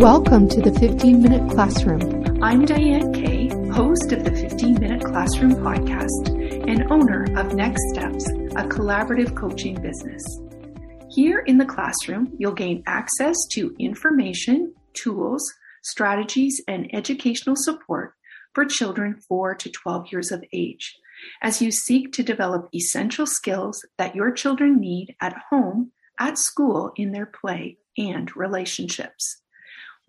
Welcome to the 15 Minute Classroom. I'm Diane Kay, host of the 15 Minute Classroom podcast and owner of Next Steps, a collaborative coaching business. Here in the classroom, you'll gain access to information, tools, strategies, and educational support for children 4 to 12 years of age as you seek to develop essential skills that your children need at home, at school, in their play, and relationships.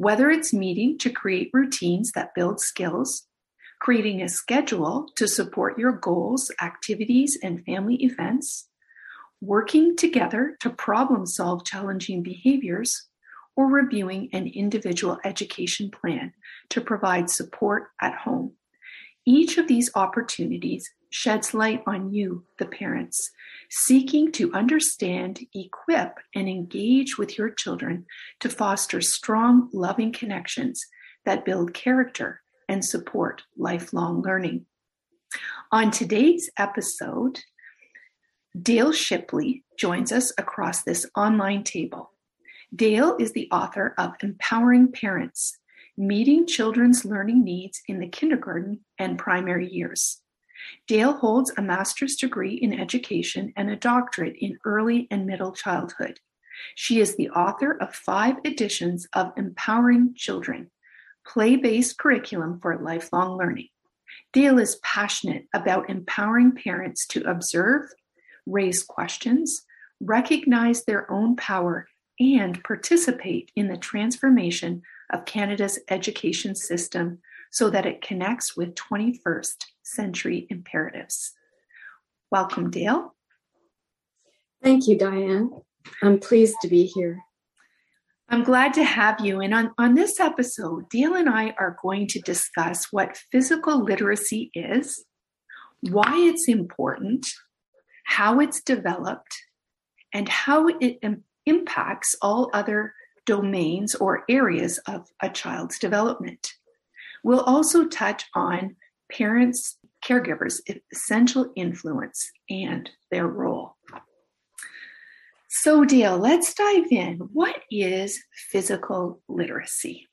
Whether it's meeting to create routines that build skills, creating a schedule to support your goals, activities, and family events, working together to problem solve challenging behaviors, or reviewing an individual education plan to provide support at home. Each of these opportunities sheds light on you, the parents, seeking to understand, equip, and engage with your children to foster strong, loving connections that build character and support lifelong learning. On today's episode, Dale Shipley joins us across this online table. Dale is the author of Empowering Parents Meeting Children's Learning Needs in the Kindergarten and Primary Years. Dale holds a master's degree in education and a doctorate in early and middle childhood. She is the author of five editions of Empowering Children, play based curriculum for lifelong learning. Dale is passionate about empowering parents to observe, raise questions, recognize their own power, and participate in the transformation of Canada's education system so that it connects with 21st century imperatives. Welcome, Dale. Thank you, Diane. I'm pleased to be here. I'm glad to have you. And on, on this episode, Dale and I are going to discuss what physical literacy is, why it's important, how it's developed, and how it Im- impacts all other domains or areas of a child's development. We'll also touch on parents, caregivers, essential influence, and their role. So, Dale, let's dive in. What is physical literacy?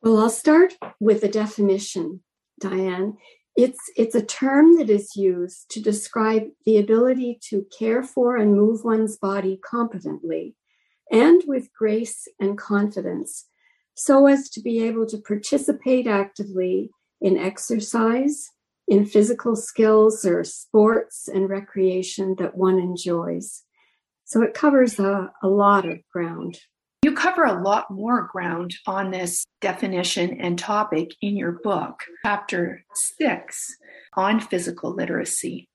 Well, I'll start with a definition, Diane. It's, it's a term that is used to describe the ability to care for and move one's body competently and with grace and confidence so as to be able to participate actively in exercise, in physical skills or sports and recreation that one enjoys. So it covers a, a lot of ground. You cover a lot more ground on this definition and topic in your book, chapter six on physical literacy.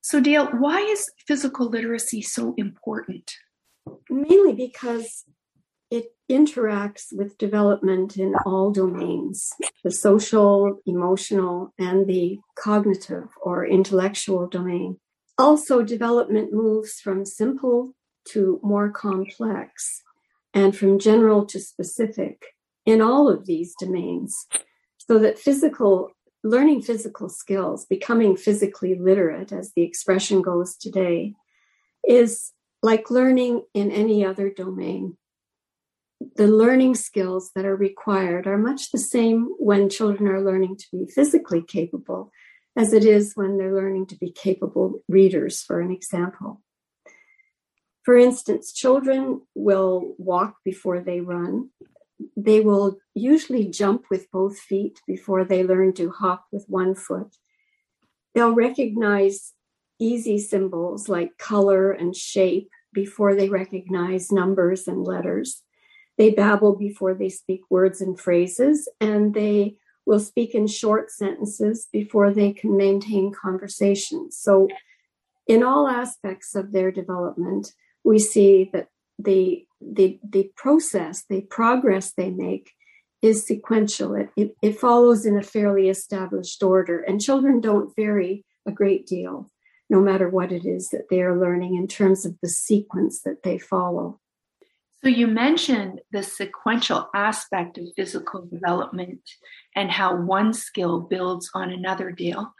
So, Dale, why is physical literacy so important? Mainly because it interacts with development in all domains the social, emotional, and the cognitive or intellectual domain. Also, development moves from simple to more complex and from general to specific in all of these domains. So that physical, learning physical skills, becoming physically literate, as the expression goes today, is like learning in any other domain the learning skills that are required are much the same when children are learning to be physically capable as it is when they're learning to be capable readers, for an example. For instance, children will walk before they run. They will usually jump with both feet before they learn to hop with one foot. They'll recognize easy symbols like color and shape before they recognize numbers and letters. They babble before they speak words and phrases, and they will speak in short sentences before they can maintain conversations. So, in all aspects of their development, we see that the the the process, the progress they make is sequential. It, it, it follows in a fairly established order, and children don't vary a great deal, no matter what it is that they are learning in terms of the sequence that they follow. So you mentioned the sequential aspect of physical development and how one skill builds on another Dale.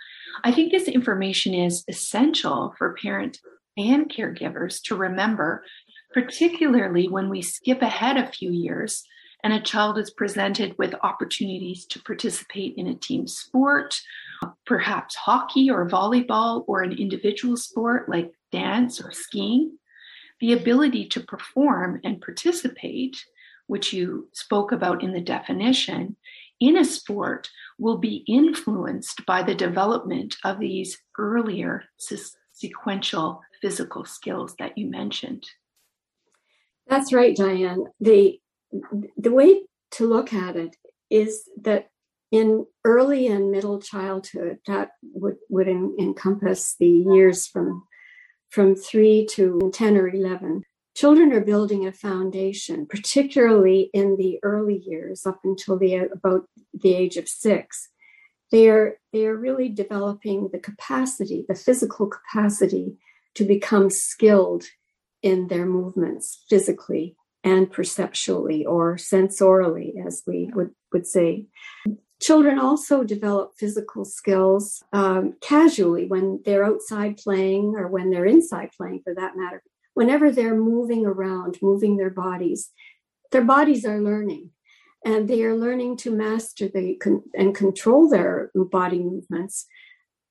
I think this information is essential for parents and caregivers to remember, particularly when we skip ahead a few years and a child is presented with opportunities to participate in a team sport, perhaps hockey or volleyball, or an individual sport like dance or skiing, the ability to perform and participate, which you spoke about in the definition, in a sport will be influenced by the development of these earlier sequential physical skills that you mentioned. That's right, Diane. The the way to look at it is that in early and middle childhood, that would, would en- encompass the years from from three to 10 or 11. Children are building a foundation, particularly in the early years up until the about the age of six. They are they are really developing the capacity, the physical capacity to become skilled in their movements physically and perceptually or sensorially, as we would, would say. Children also develop physical skills um, casually when they're outside playing or when they're inside playing, for that matter. Whenever they're moving around, moving their bodies, their bodies are learning and they are learning to master the con- and control their body movements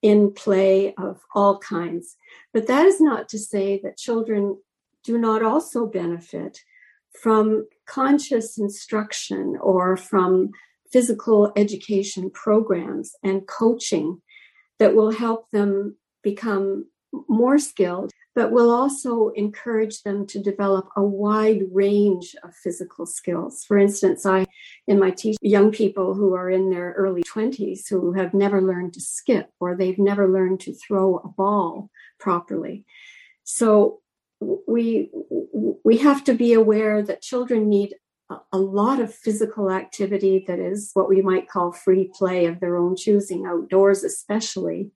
in play of all kinds. But that is not to say that children do not also benefit from conscious instruction or from physical education programs and coaching that will help them become more skilled, but will also encourage them to develop a wide range of physical skills. For instance, I, in my teach young people who are in their early 20s who have never learned to skip or they've never learned to throw a ball properly. So we we have to be aware that children need a lot of physical activity that is what we might call free play of their own choosing outdoors especially.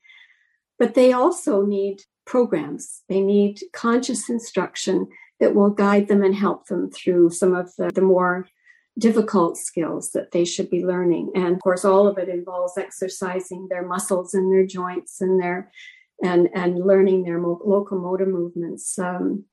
But they also need programs. They need conscious instruction that will guide them and help them through some of the, the more difficult skills that they should be learning. And of course all of it involves exercising their muscles and their joints and their and and learning their mo- locomotor movements um,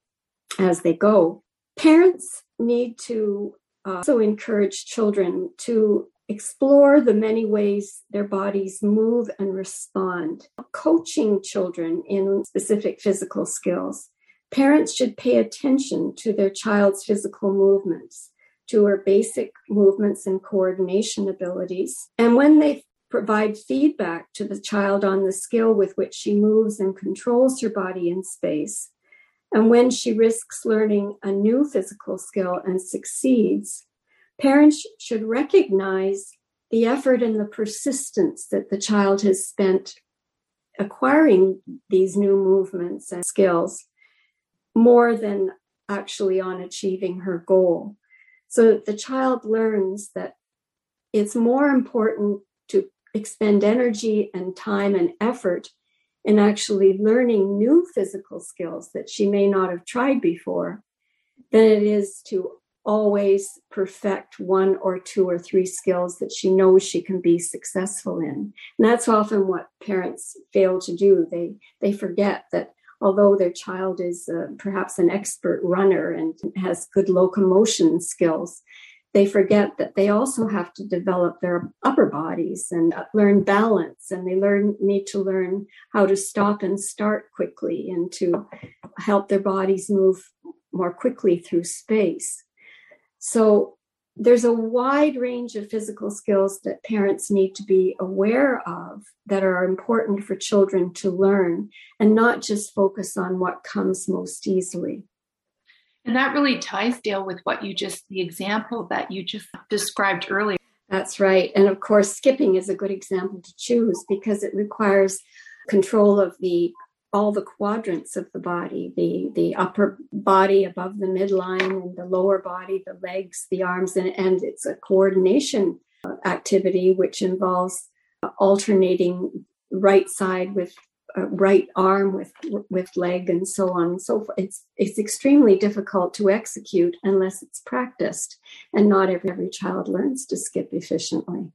as they go. Parents need to uh, also encourage children to explore the many ways their bodies move and respond. Coaching children in specific physical skills. Parents should pay attention to their child's physical movements, to her basic movements and coordination abilities. And when they provide feedback to the child on the skill with which she moves and controls her body in space. And when she risks learning a new physical skill and succeeds, parents should recognize the effort and the persistence that the child has spent acquiring these new movements and skills more than actually on achieving her goal. So the child learns that it's more important to expend energy and time and effort in actually learning new physical skills that she may not have tried before than it is to always perfect one or two or three skills that she knows she can be successful in. And that's often what parents fail to do. They they forget that although their child is uh, perhaps an expert runner and has good locomotion skills, they forget that they also have to develop their upper bodies and learn balance and they learn need to learn how to stop and start quickly and to help their bodies move more quickly through space. So there's a wide range of physical skills that parents need to be aware of that are important for children to learn and not just focus on what comes most easily and that really ties, Dale, with what you just, the example that you just described earlier. That's right. And of course, skipping is a good example to choose because it requires control of the all the quadrants of the body the the upper body above the midline and the lower body the legs the arms and, and it's a coordination activity which involves alternating right side with Uh, right arm with with leg and so on and so forth. It's it's extremely difficult to execute unless it's practiced, and not every, every child learns to skip efficiently.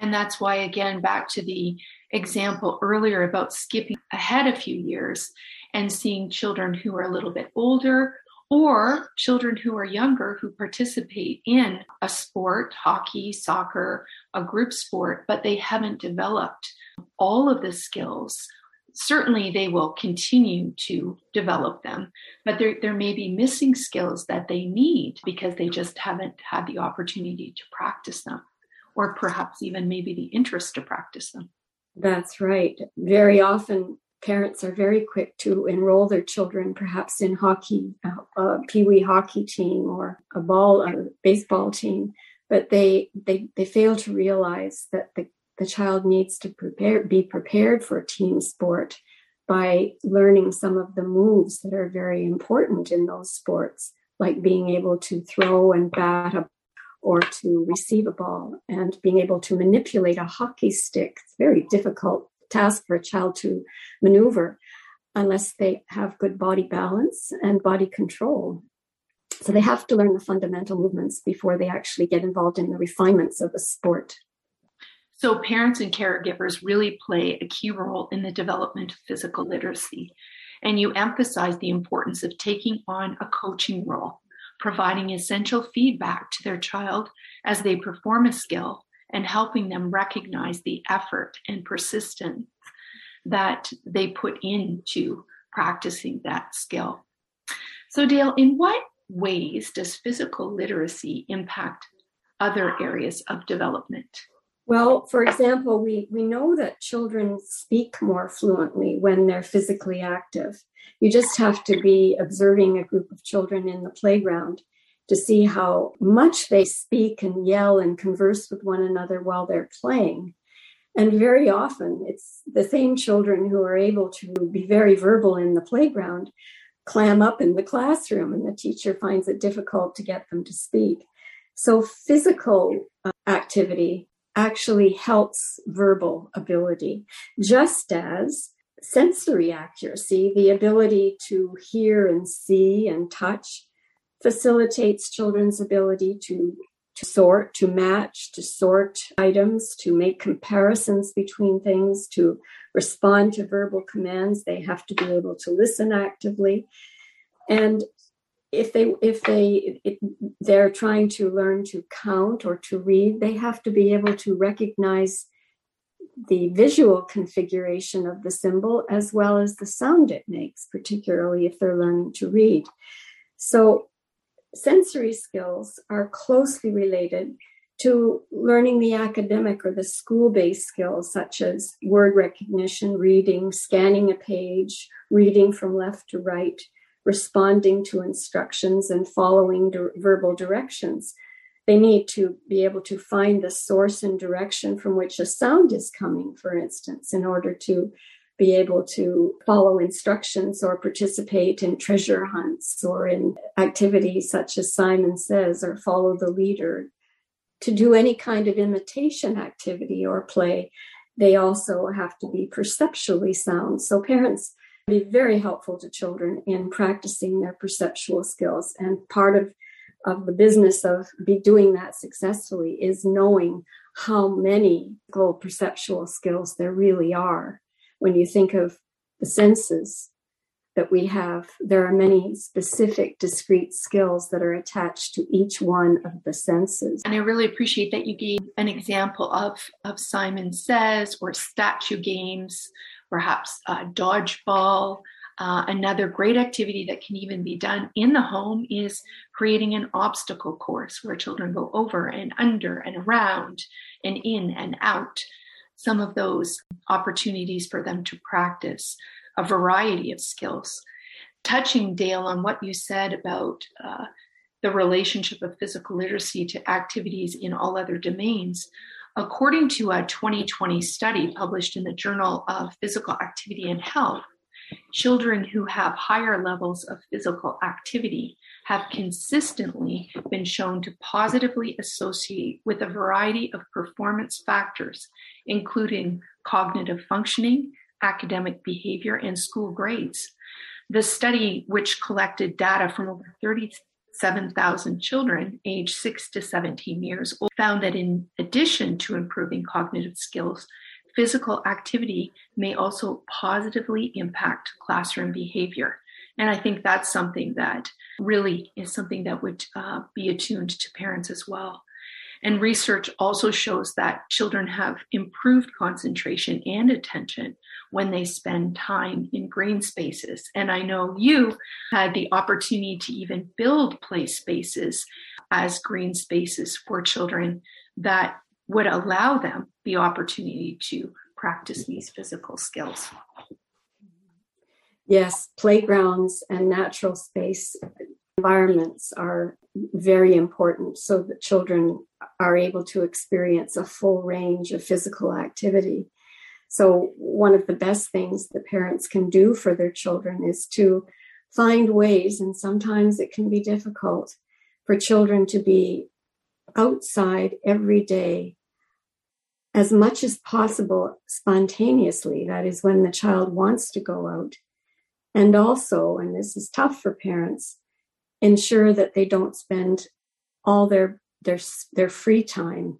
And that's why, again, back to the example earlier about skipping ahead a few years and seeing children who are a little bit older or children who are younger who participate in a sport, hockey, soccer, a group sport, but they haven't developed all of the skills. Certainly, they will continue to develop them, but there, there may be missing skills that they need because they just haven't had the opportunity to practice them, or perhaps even maybe the interest to practice them. That's right. Very often, parents are very quick to enroll their children perhaps in hockey, uh, a pee-wee hockey team or a ball or baseball team, but they they they fail to realize that the, the child needs to prepare be prepared for team sport by learning some of the moves that are very important in those sports, like being able to throw and bat a or to receive a ball and being able to manipulate a hockey stick. It's very difficult task for a child to maneuver unless they have good body balance and body control. So they have to learn the fundamental movements before they actually get involved in the refinements of the sport. So, parents and caregivers really play a key role in the development of physical literacy. And you emphasize the importance of taking on a coaching role, providing essential feedback to their child as they perform a skill and helping them recognize the effort and persistence that they put into practicing that skill. So, Dale, in what ways does physical literacy impact other areas of development? Well, for example, we, we know that children speak more fluently when they're physically active. You just have to be observing a group of children in the playground to see how much they speak and yell and converse with one another while they're playing. And very often it's the same children who are able to be very verbal in the playground clam up in the classroom, and the teacher finds it difficult to get them to speak. So, physical uh, activity actually helps verbal ability, just as sensory accuracy, the ability to hear and see and touch, facilitates children's ability to, to sort, to match, to sort items, to make comparisons between things, to respond to verbal commands. They have to be able to listen actively. And if they if they if they're trying to learn to count or to read they have to be able to recognize the visual configuration of the symbol as well as the sound it makes particularly if they're learning to read so sensory skills are closely related to learning the academic or the school based skills, such as word recognition, reading, scanning a page, reading from left to right, responding to instructions, and following di- verbal directions. They need to be able to find the source and direction from which a sound is coming, for instance, in order to be able to follow instructions or participate in treasure hunts or in activities such as Simon says, or follow the leader. To do any kind of imitation activity or play, they also have to be perceptually sound. So parents be very helpful to children in practicing their perceptual skills. And part of, of the business of be doing that successfully is knowing how many perceptual skills there really are when you think of the senses that we have, there are many specific, discrete skills that are attached to each one of the senses. And I really appreciate that you gave an example of, of Simon Says or statue games, perhaps uh, dodgeball. Uh, another great activity that can even be done in the home is creating an obstacle course where children go over and under and around and in and out some of those opportunities for them to practice a variety of skills. Touching, Dale, on what you said about uh, the relationship of physical literacy to activities in all other domains, according to a 2020 study published in the Journal of Physical Activity and Health, children who have higher levels of physical activity have consistently been shown to positively associate with a variety of performance factors, including cognitive functioning, academic behavior, and school grades. The study, which collected data from over 37,000 children aged 6 to 17 years old, found that in addition to improving cognitive skills, physical activity may also positively impact classroom behavior And I think that's something that really is something that would uh, be attuned to parents as well. And research also shows that children have improved concentration and attention when they spend time in green spaces. And I know you had the opportunity to even build play spaces as green spaces for children that would allow them the opportunity to practice these physical skills. Yes, playgrounds and natural space environments are very important so that children are able to experience a full range of physical activity. So, one of the best things that parents can do for their children is to find ways, and sometimes it can be difficult for children to be outside every day as much as possible spontaneously. That is, when the child wants to go out. And also, and this is tough for parents, ensure that they don't spend all their their their free time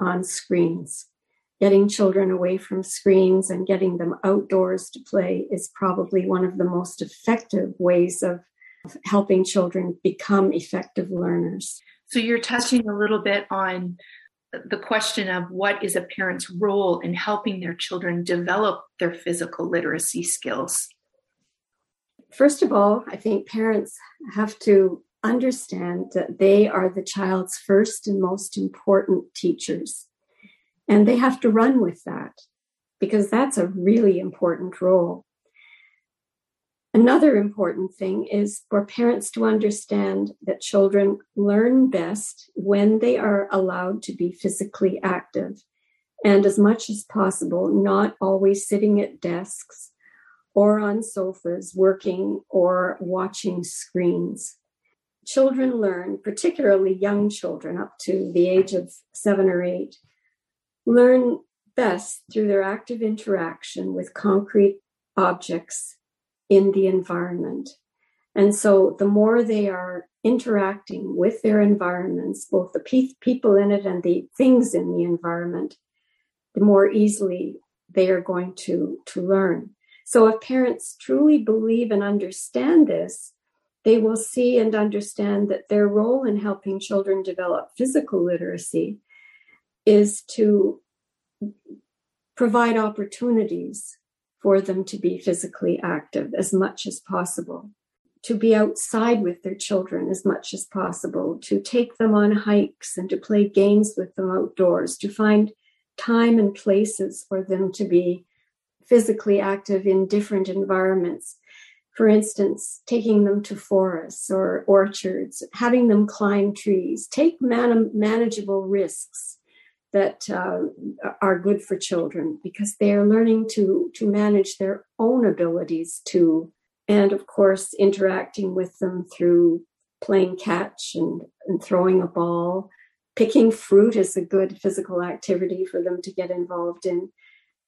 on screens. Getting children away from screens and getting them outdoors to play is probably one of the most effective ways of helping children become effective learners. So you're touching a little bit on the question of what is a parent's role in helping their children develop their physical literacy skills. First of all, I think parents have to understand that they are the child's first and most important teachers. And they have to run with that because that's a really important role. Another important thing is for parents to understand that children learn best when they are allowed to be physically active and, as much as possible, not always sitting at desks or on sofas working or watching screens. Children learn, particularly young children up to the age of seven or eight, learn best through their active interaction with concrete objects in the environment. And so the more they are interacting with their environments, both the pe- people in it and the things in the environment, the more easily they are going to, to learn. So if parents truly believe and understand this, they will see and understand that their role in helping children develop physical literacy is to provide opportunities for them to be physically active as much as possible, to be outside with their children as much as possible, to take them on hikes and to play games with them outdoors, to find time and places for them to be physically active in different environments. For instance, taking them to forests or orchards, having them climb trees, take man- manageable risks that uh, are good for children because they are learning to to manage their own abilities to and of course interacting with them through playing catch and, and throwing a ball. Picking fruit is a good physical activity for them to get involved in.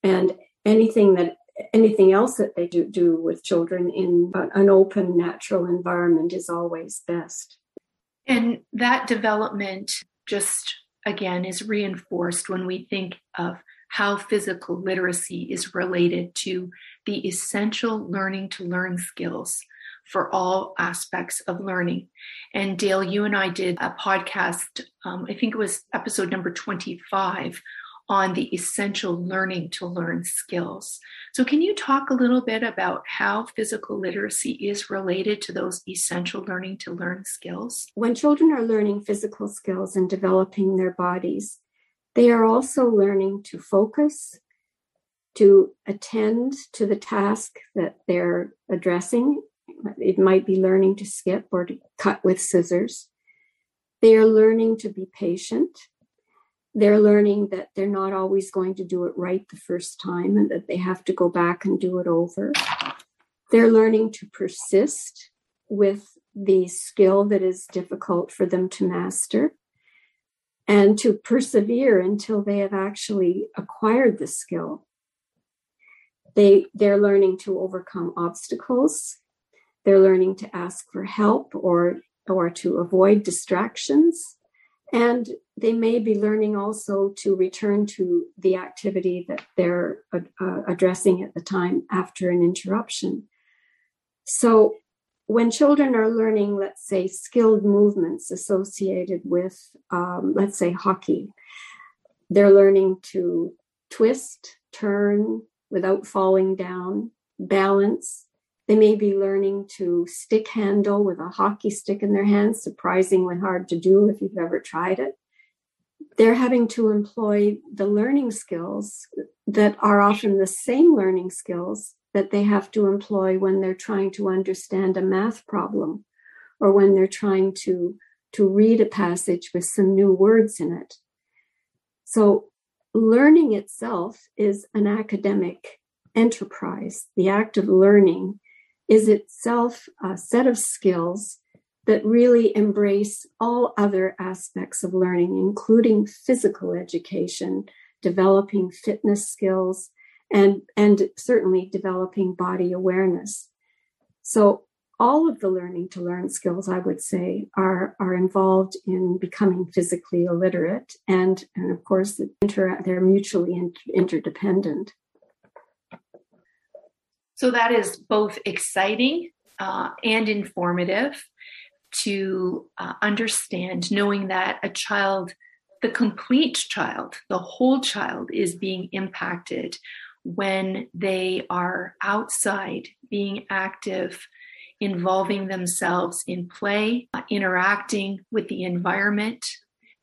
And anything that anything else that they do, do with children in an open natural environment is always best. And that development just again is reinforced when we think of how physical literacy is related to the essential learning to learn skills for all aspects of learning. And Dale, you and I did a podcast, um, I think it was episode number 25 on the essential learning to learn skills. So, can you talk a little bit about how physical literacy is related to those essential learning to learn skills? When children are learning physical skills and developing their bodies, they are also learning to focus, to attend to the task that they're addressing. It might be learning to skip or to cut with scissors. They are learning to be patient they're learning that they're not always going to do it right the first time and that they have to go back and do it over. They're learning to persist with the skill that is difficult for them to master and to persevere until they have actually acquired the skill. They, they're learning to overcome obstacles. They're learning to ask for help or, or to avoid distractions and they may be learning also to return to the activity that they're uh, addressing at the time after an interruption. So when children are learning, let's say, skilled movements associated with, um, let's say, hockey, they're learning to twist, turn without falling down, balance. They may be learning to stick handle with a hockey stick in their hands, surprisingly hard to do if you've ever tried it. They're having to employ the learning skills that are often the same learning skills that they have to employ when they're trying to understand a math problem or when they're trying to to read a passage with some new words in it so learning itself is an academic enterprise the act of learning is itself a set of skills that really embrace all other aspects of learning including physical education developing fitness skills and and certainly developing body awareness. So all of the learning to learn skills i would say are are involved in becoming physically illiterate and and of course inter, they're mutually interdependent so that is both exciting uh, and informative to uh, understand knowing that a child the complete child the whole child is being impacted when they are outside being active, involving themselves in play, interacting with the environment,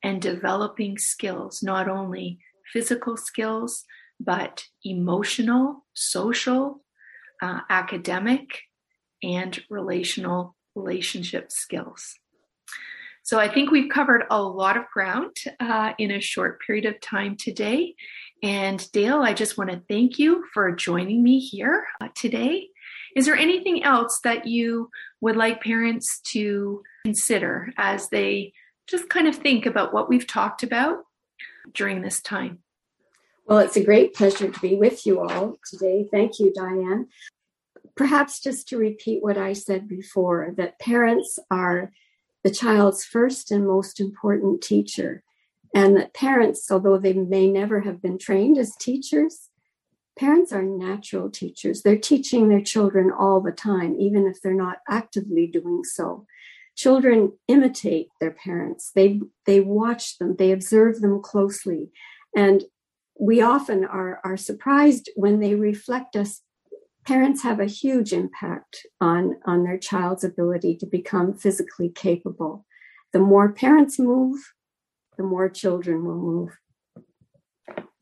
and developing skills, not only physical skills, but emotional, social, uh, academic, and relational relationship skills. So I think we've covered a lot of ground uh, in a short period of time today. And Dale, I just want to thank you for joining me here uh, today. Is there anything else that you would like parents to consider as they just kind of think about what we've talked about during this time? Well, it's a great pleasure to be with you all today. Thank you, Diane. Perhaps just to repeat what I said before that parents are the child's first and most important teacher. And that parents, although they may never have been trained as teachers, parents are natural teachers. They're teaching their children all the time, even if they're not actively doing so. Children imitate their parents. They they watch them, they observe them closely. And we often are, are surprised when they reflect us parents have a huge impact on, on their child's ability to become physically capable. The more parents move, the more children will move.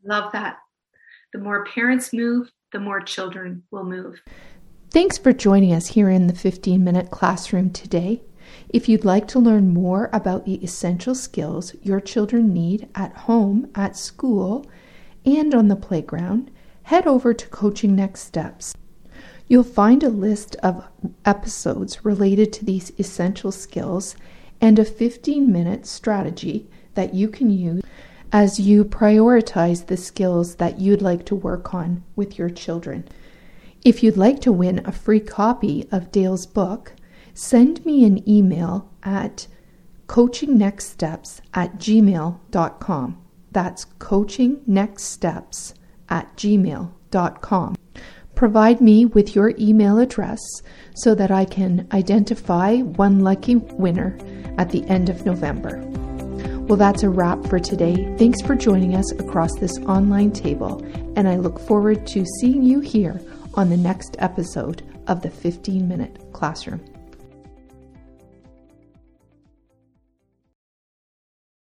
Love that. The more parents move, the more children will move. Thanks for joining us here in the 15 minute classroom today. If you'd like to learn more about the essential skills your children need at home, at school, and on the playground, head over to Coaching Next Steps. You'll find a list of episodes related to these essential skills and a 15 minute strategy that you can use as you prioritize the skills that you'd like to work on with your children. If you'd like to win a free copy of Dale's book, send me an email at coachingnextsteps at gmail.com. That's coachingnextsteps at gmail.com. Provide me with your email address so that I can identify one lucky winner at the end of November. Well, that's a wrap for today. Thanks for joining us across this online table, and I look forward to seeing you here on the next episode of the 15 Minute Classroom.